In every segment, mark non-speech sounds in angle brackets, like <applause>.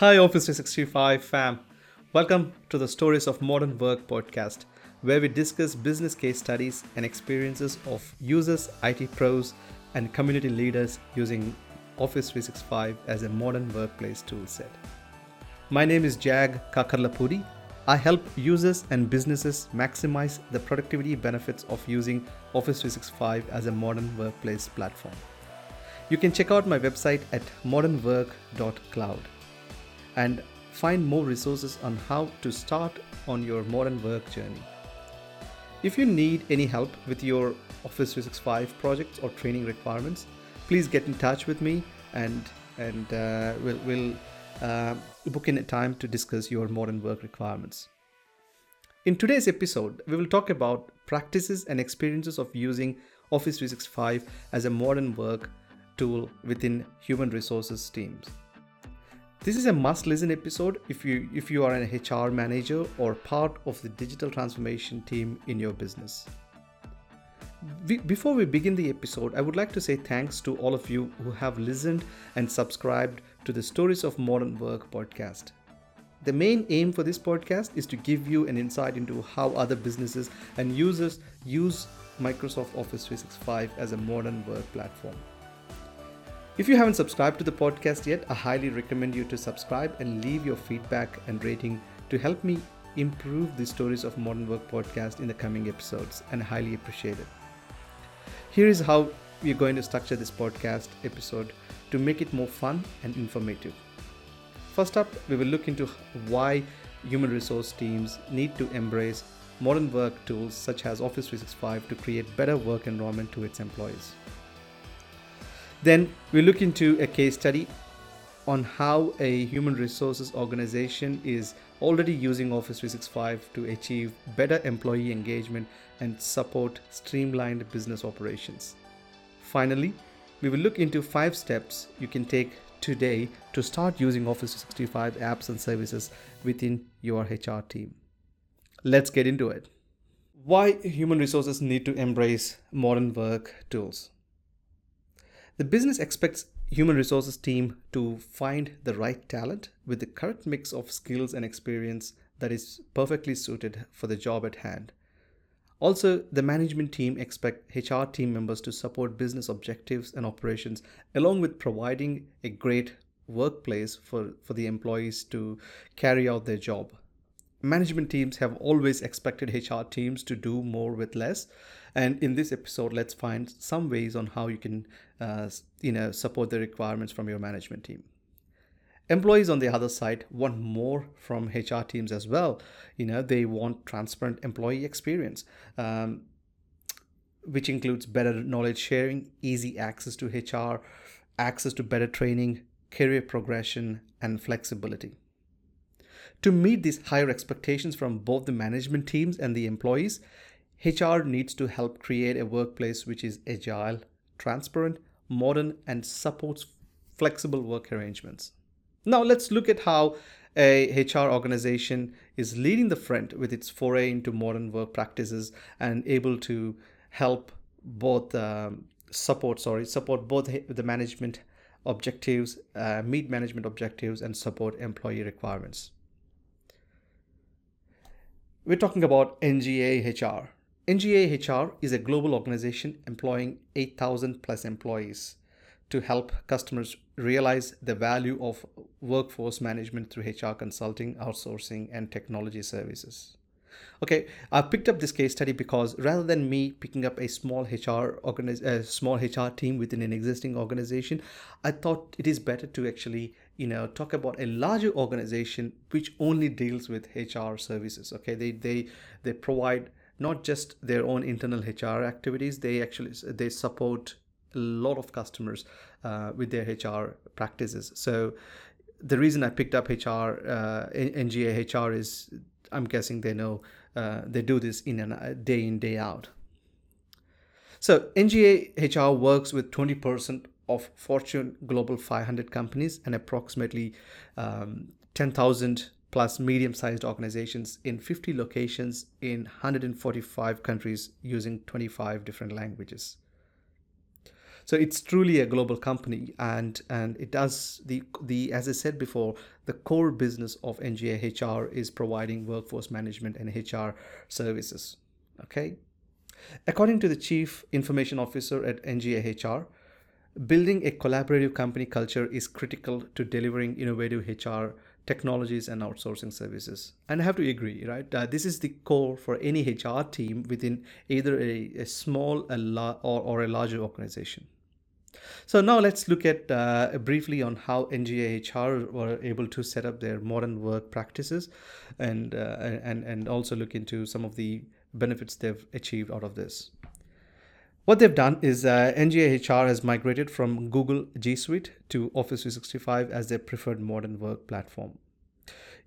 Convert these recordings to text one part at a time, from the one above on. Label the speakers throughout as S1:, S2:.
S1: Hi, Office 365 fam. Welcome to the Stories of Modern Work podcast, where we discuss business case studies and experiences of users, IT pros, and community leaders using Office 365 as a modern workplace toolset. My name is Jag Kakarlapudi. I help users and businesses maximize the productivity benefits of using Office 365 as a modern workplace platform. You can check out my website at modernwork.cloud and find more resources on how to start on your modern work journey. If you need any help with your Office 365 projects or training requirements, please get in touch with me and and uh, we'll, we'll uh, book in a time to discuss your modern work requirements. In today's episode, we will talk about practices and experiences of using Office 365 as a modern work tool within human resources teams. This is a must listen episode if you if you are an HR manager or part of the digital transformation team in your business. Before we begin the episode, I would like to say thanks to all of you who have listened and subscribed to the Stories of Modern Work podcast. The main aim for this podcast is to give you an insight into how other businesses and users use Microsoft Office 365 as a modern work platform. If you haven't subscribed to the podcast yet, I highly recommend you to subscribe and leave your feedback and rating to help me improve the Stories of Modern Work podcast in the coming episodes, and I highly appreciate it. Here is how we're going to structure this podcast episode to make it more fun and informative. First up, we will look into why human resource teams need to embrace modern work tools such as Office 365 to create better work environment to its employees. Then we look into a case study on how a human resources organization is already using Office 365 to achieve better employee engagement and support streamlined business operations. Finally, we will look into five steps you can take today to start using Office 365 apps and services within your HR team. Let's get into it. Why human resources need to embrace modern work tools. The business expects human resources team to find the right talent with the correct mix of skills and experience that is perfectly suited for the job at hand. Also, the management team expect HR team members to support business objectives and operations along with providing a great workplace for, for the employees to carry out their job. Management teams have always expected HR teams to do more with less. And in this episode, let's find some ways on how you can uh, you know, support the requirements from your management team. Employees on the other side want more from HR teams as well. You know, they want transparent employee experience, um, which includes better knowledge sharing, easy access to HR, access to better training, career progression, and flexibility. To meet these higher expectations from both the management teams and the employees, HR needs to help create a workplace which is agile, transparent, modern, and supports flexible work arrangements. Now let's look at how a HR organization is leading the front with its foray into modern work practices and able to help both um, support sorry support both the management objectives uh, meet management objectives and support employee requirements we're talking about nga hr nga hr is a global organization employing 8000 plus employees to help customers realize the value of workforce management through HR consulting, outsourcing, and technology services. Okay, I picked up this case study because rather than me picking up a small HR organiz- a small HR team within an existing organization, I thought it is better to actually you know talk about a larger organization which only deals with HR services. Okay, they they they provide not just their own internal HR activities, they actually they support a lot of customers uh, with their HR practices. So the reason I picked up HR, uh, NGA HR is I'm guessing they know uh, they do this in a day in day out. So NGA HR works with 20% of Fortune Global 500 companies and approximately um, 10,000 plus medium-sized organizations in 50 locations in 145 countries using 25 different languages. So it's truly a global company, and and it does the the as I said before, the core business of NGA HR is providing workforce management and HR services. Okay. According to the Chief Information Officer at NGA HR, building a collaborative company culture is critical to delivering innovative HR technologies and outsourcing services. And I have to agree, right? Uh, this is the core for any HR team within either a, a small a la- or, or a larger organization. So now let's look at uh, briefly on how NGA HR were able to set up their modern work practices, and uh, and and also look into some of the benefits they've achieved out of this. What they've done is uh, NGA HR has migrated from Google G Suite to Office 365 as their preferred modern work platform.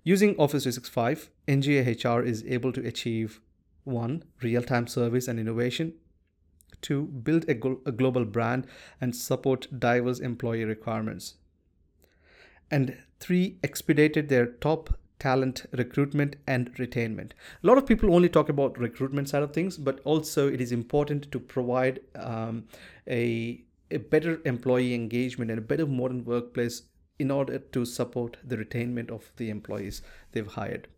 S1: Using Office 365, NGA HR is able to achieve one, real time service and innovation, two, build a, a global brand and support diverse employee requirements, and three, expedited their top talent recruitment and retainment a lot of people only talk about recruitment side of things but also it is important to provide um, a, a better employee engagement and a better modern workplace in order to support the retainment of the employees they've hired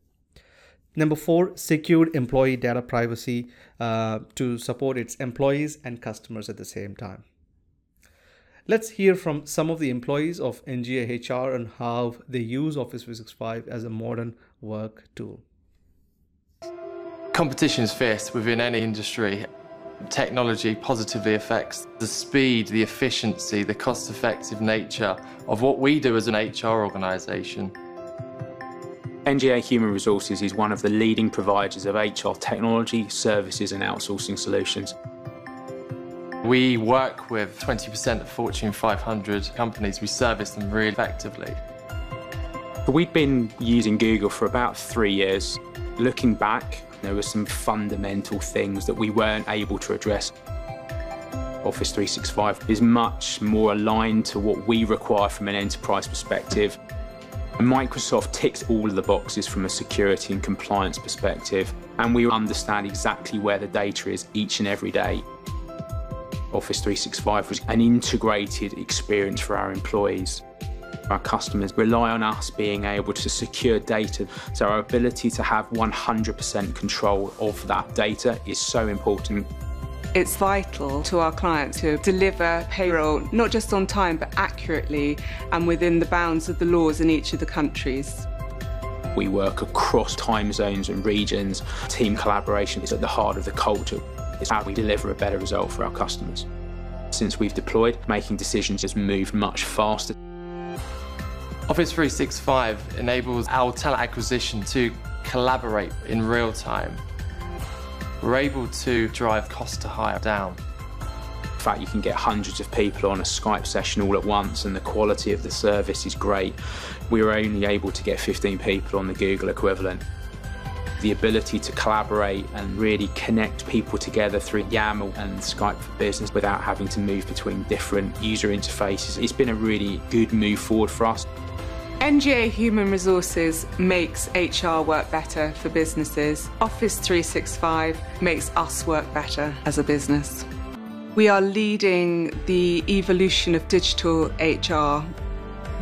S1: Number four, secured employee data privacy uh, to support its employees and customers at the same time. Let's hear from some of the employees of NGA HR and how they use Office 365 as a modern work tool.
S2: Competition is fierce within any industry. Technology positively affects the speed, the efficiency, the cost effective nature of what we do as an HR organisation.
S3: NGA Human Resources is one of the leading providers of HR technology, services, and outsourcing solutions.
S2: We work with 20% of Fortune 500 companies. We service them really effectively.
S3: We've been using Google for about three years. Looking back, there were some fundamental things that we weren't able to address. Office 365 is much more aligned to what we require from an enterprise perspective. Microsoft ticks all of the boxes from a security and compliance perspective, and we understand exactly where the data is each and every day. Office 365 was an integrated experience for our employees. Our customers rely on us being able to secure data, so our ability to have 100% control of that data is so important.
S4: It's vital to our clients to deliver payroll not just on time but accurately and within the bounds of the laws in each of the countries.
S3: We work across time zones and regions. Team collaboration is at the heart of the culture. It's how we deliver a better result for our customers. Since we've deployed, making decisions has moved much faster.
S2: Office 365 enables our talent acquisition to collaborate in real time. We're able to drive cost to hire down.
S3: In fact, you can get hundreds of people on a Skype session all at once, and the quality of the service is great. We were only able to get 15 people on the Google equivalent the ability to collaborate and really connect people together through Yammer and Skype for Business without having to move between different user interfaces. It's been a really good move forward for us.
S4: NGA Human Resources makes HR work better for businesses. Office 365 makes us work better as a business. We are leading the evolution of digital HR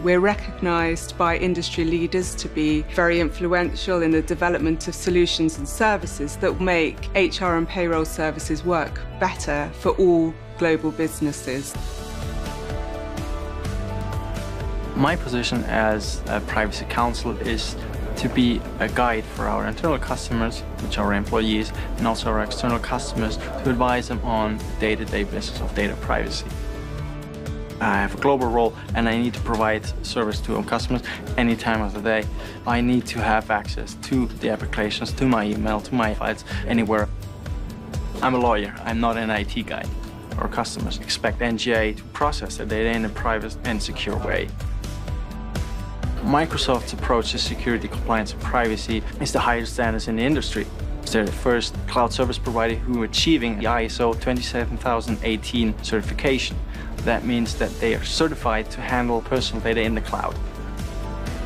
S4: we're recognised by industry leaders to be very influential in the development of solutions and services that make HR and payroll services work better for all global businesses.
S5: My position as a privacy counsel is to be a guide for our internal customers, which are our employees, and also our external customers to advise them on the day-to-day business of data privacy. I have a global role and I need to provide service to customers any time of the day. I need to have access to the applications, to my email, to my files, anywhere. I'm a lawyer, I'm not an IT guy. Our customers expect NGA to process their data in a private and secure way. Microsoft's approach to security, compliance, and privacy is the highest standards in the industry. They're the first cloud service provider who are achieving the ISO 27018 certification. That means that they are certified to handle personal data in the cloud.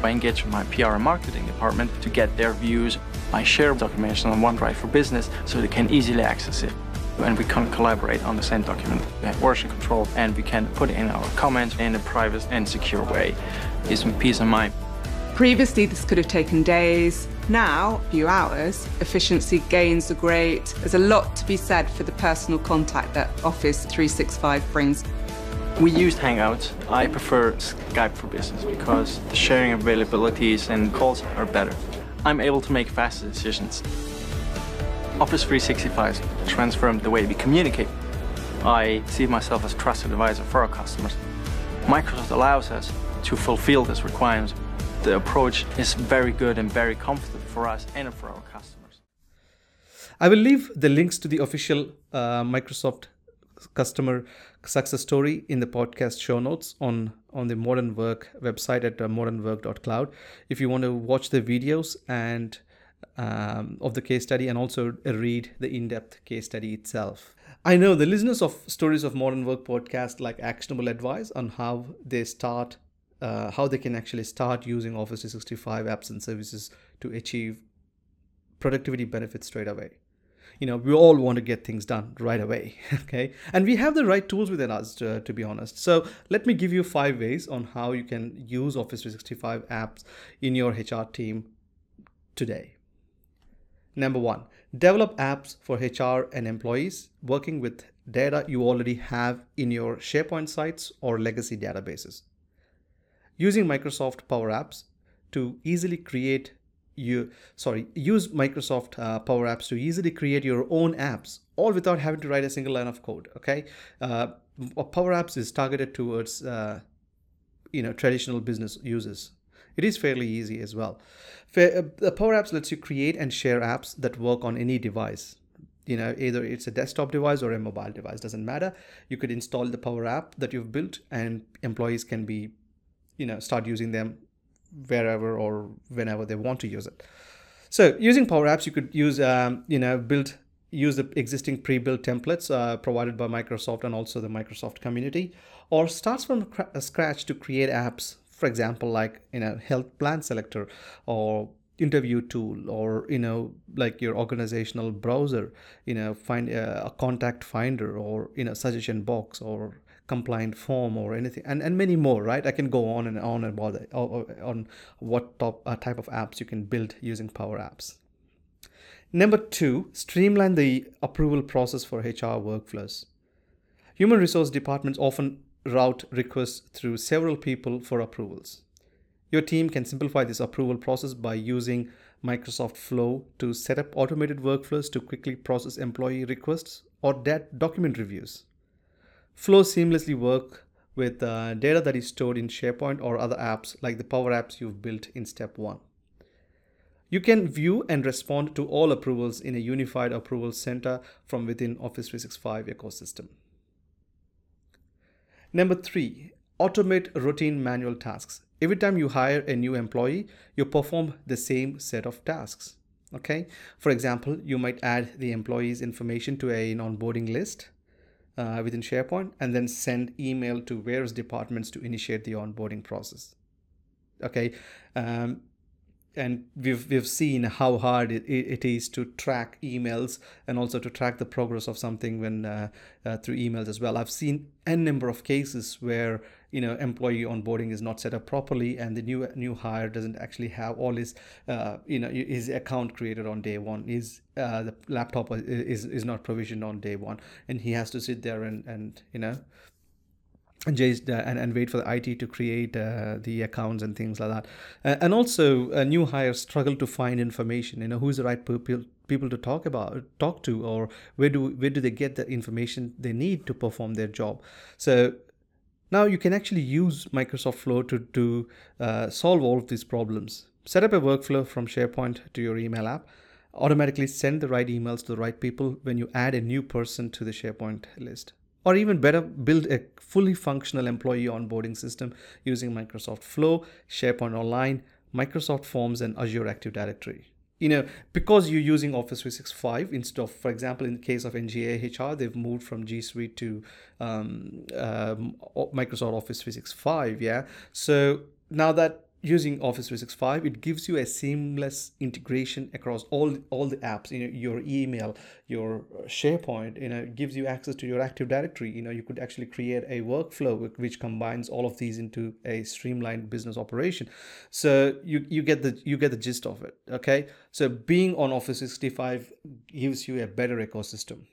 S5: I engage with my PR and marketing department to get their views. I share documentation on OneDrive for Business so they can easily access it. and we can collaborate on the same document. We have version control and we can put in our comments in a private and secure way. It's peace of mind.
S4: Previously, this could have taken days. Now, a few hours. Efficiency gains are great. There's a lot to be said for the personal contact that Office 365 brings.
S5: We used Hangouts. I prefer Skype for Business because the sharing availabilities and calls are better. I'm able to make faster decisions. Office 365 transformed the way we communicate. I see myself as trusted advisor for our customers. Microsoft allows us to fulfill this requirement. The approach is very good and very comfortable for us and for our customers.
S1: I will leave the links to the official uh, Microsoft customer success story in the podcast show notes on on the modern work website at uh, modernwork.cloud if you want to watch the videos and um, of the case study and also read the in-depth case study itself. I know the listeners of stories of modern work podcast like actionable advice on how they start uh, how they can actually start using office 365 apps and services to achieve productivity benefits straight away you know we all want to get things done right away <laughs> okay? And we have the right tools within us to, to, be honest. So let me give you five ways on how you can use office 365 apps in your hr team today. Number one develop apps for hr and employees working with data you already have in your sharepoint sites or legacy databases. Using microsoft power apps to easily create you sorry use microsoft uh, power apps to easily create your own apps all without having to write a single line of code okay? Uh, power apps is targeted towards uh, you know traditional business users. It is fairly easy as well. Uh, the power apps lets you create and share apps that work on any device. You know either it's a desktop device or a mobile device doesn't matter. You could install the power app that you've built and employees can be you know start using them wherever or whenever they want to use it. So using Power Apps, you could use, um, you know, build use the existing pre-built templates uh, provided by Microsoft and also the Microsoft community, or starts from scratch to create apps. For example, like you know, health plan selector or interview tool or you know like your organizational browser you know find a, a contact finder or you know suggestion box or compliant form or anything and, and many more right? I can go on and on about on what top, uh, type of apps you can build using power apps. Number two streamline the approval process for hr workflows. Human resource departments often route requests through several people for approvals. Your team can simplify this approval process by using Microsoft Flow to set up automated workflows to quickly process employee requests or document reviews. Flow seamlessly work with uh, data that is stored in SharePoint or other apps like the Power Apps you've built in step one. You can view and respond to all approvals in a unified approval center from within Office 365 ecosystem. Number three, automate routine manual tasks. Every time you hire a new employee, you perform the same set of tasks. Okay. For example, you might add the employee's information to an onboarding list uh, within SharePoint and then send email to various departments to initiate the onboarding process. Okay. Um, and we've we've seen how hard it, it is to track emails and also to track the progress of something when uh, uh, through emails as well. I've seen a number of cases where you know employee onboarding is not set up properly and the new new hire doesn't actually have all his uh, you know his account created on day one his uh, the laptop is is not provisioned on day one and he has to sit there and and you know and, and, and wait for the IT to create uh, the accounts and things like that. Uh, and also, uh, new hires struggle to find information. You know, who's the right people people to talk about, talk to, or where do where do they get the information they need to perform their job? So now you can actually use Microsoft Flow to to uh, solve all of these problems. Set up a workflow from SharePoint to your email app. Automatically send the right emails to the right people when you add a new person to the SharePoint list or even better, build a fully functional employee onboarding system using Microsoft Flow, SharePoint Online, Microsoft Forms, and Azure Active Directory. You know, because you're using Office 365 instead of, for example, in the case of NGA HR, they've moved from G Suite to um, um, Microsoft Office 365. Yeah. So now that using Office 365, it gives you a seamless integration across all all the apps. You know, your email, your uh, SharePoint. You know, it gives you access to your Active Directory. You know, you could actually create a workflow which combines all of these into a streamlined business operation. So you you get the you get the gist of it. Okay, so being on Office 365 gives you a better ecosystem.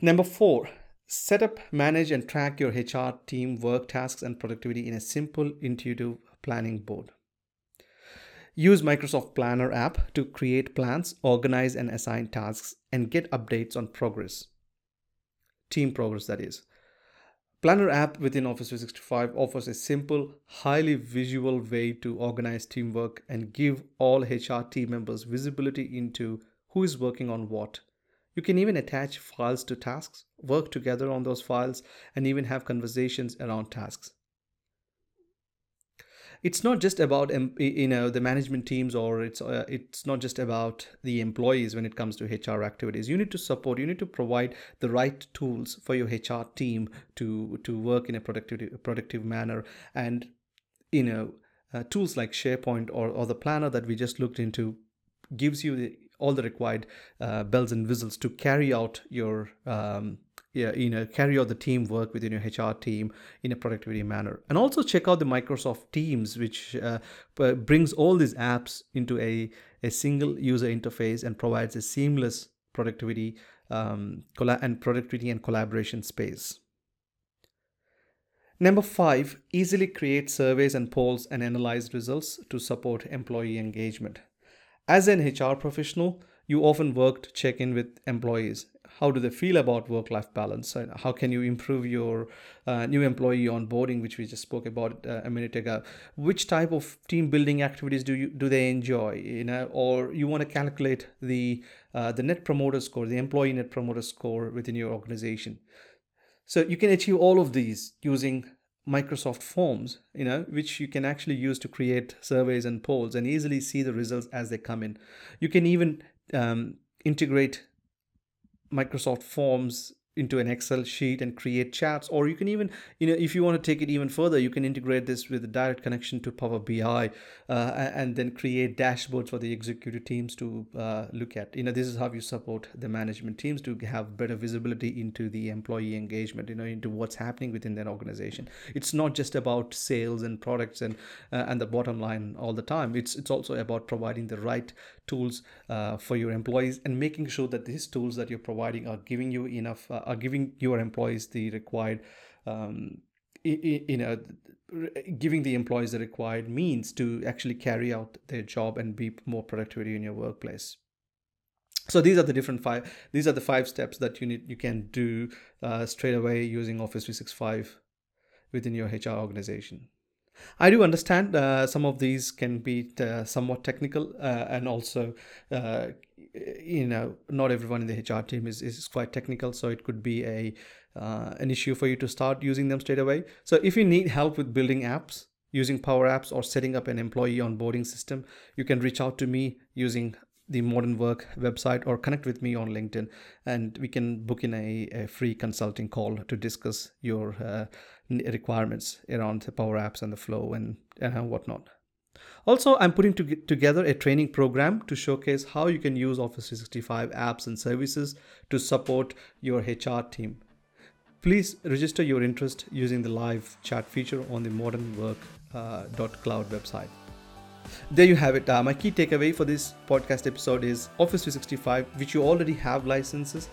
S1: Number four, Set up, manage, and track your HR team work tasks and productivity in a simple, intuitive planning board. Use Microsoft Planner app to create plans, organize and assign tasks, and get updates on progress. Team progress, that is. Planner app within Office 365 offers a simple, highly visual way to organize teamwork and give all HR team members visibility into who is working on what you can even attach files to tasks, work together on those files, and even have conversations around tasks. It's not just about you know the management teams or it's uh, it's not just about the employees when it comes to HR activities. You need to support. You need to provide the right tools for your HR team to to work in a productive productive manner and you know uh, tools like SharePoint or, or the planner that we just looked into gives you the all the required uh, bells and whistles to carry out your um, yeah, you know carry out the teamwork within your HR team in a productivity manner. And also check out the Microsoft Teams, which uh, brings all these apps into a, a single user interface and provides a seamless productivity um, colla- and productivity and collaboration space. Number five, easily create surveys and polls and analyze results to support employee engagement. As an HR professional, you often work to check in with employees. How do they feel about work life balance? How can you improve your uh, new employee onboarding, which we just spoke about uh, a minute ago? Which type of team building activities do you do they enjoy? You know, or you want to calculate the uh, the net promoter score, the employee net promoter score within your organization. So you can achieve all of these using Microsoft Forms, you know, which you can actually use to create surveys and polls and easily see the results as they come in. You can even um, integrate Microsoft Forms into an Excel sheet and create chats. Or you can even, you know, if you want to take it even further, you can integrate this with a direct connection to Power BI uh, and then create dashboards for the executive teams to uh, look at. You know, this is how you support the management teams to have better visibility into the employee engagement, you know, into what's happening within their organization. It's not just about sales and products and uh, and the bottom line all the time. It's it's also about providing the right tools uh, for your employees and making sure that these tools that you're providing are giving you enough uh, are giving your employees the required um, you know giving the employees the required means to actually carry out their job and be more productivity in your workplace. So these are the different five these are the five steps that you need you can do uh, straight away using office 365 within your hr organization I do understand uh, some of these can be uh, somewhat technical uh, and also, uh, you know, not everyone in the HR team is, is quite technical. So it could be a uh, an issue for you to start using them straight away. So if you need help with building apps, using Power Apps or setting up an employee onboarding system, you can reach out to me using the modern work website or connect with me on linkedin and we can book in a, a free consulting call to discuss your requirements around the power apps and the flow and, and whatnot. Also i'm putting to together a training program to showcase how you can use office 365 apps and services to support your hr team. Please register your interest using the live chat feature on the modernwork.cloud uh, website. There you have it. Uh, my key takeaway for this podcast episode is Office 365, which you already have licenses,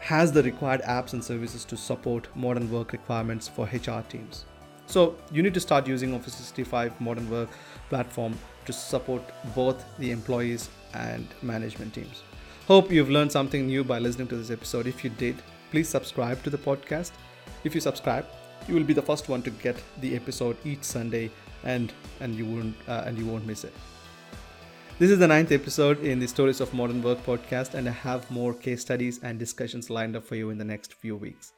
S1: has the required apps and services to support modern work requirements for HR teams. So you need to start using Office 365 modern work platform to support both the employees and management teams. Hope you've learned something new by listening to this episode. If you did, please subscribe to the podcast. If you subscribe, you will be the first one to get the episode each Sunday and and you won't uh, and you won't miss it. This is the ninth episode in the Stories of Modern Work podcast, and I have more case studies and discussions lined up for you in the next few weeks.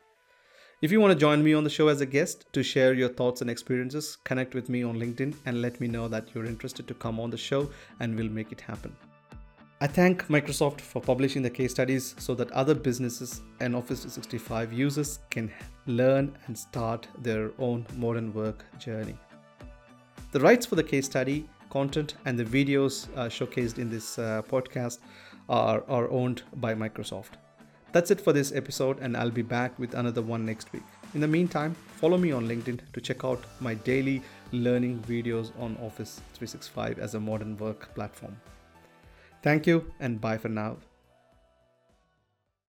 S1: If you want to join me on the show as a guest to share your thoughts and experiences, connect with me on LinkedIn and let me know that you're interested to come on the show, and we'll make it happen. I thank Microsoft for publishing the case studies so that other businesses and Office 365 users can learn and start their own modern work journey. The rights for the case study, content, and the videos uh, showcased in this uh, podcast are, are owned by Microsoft. That's it for this episode, and I'll be back with another one next week. In the meantime, follow me on LinkedIn to check out my daily learning videos on Office 365 as a modern work platform. Thank you, and bye for now.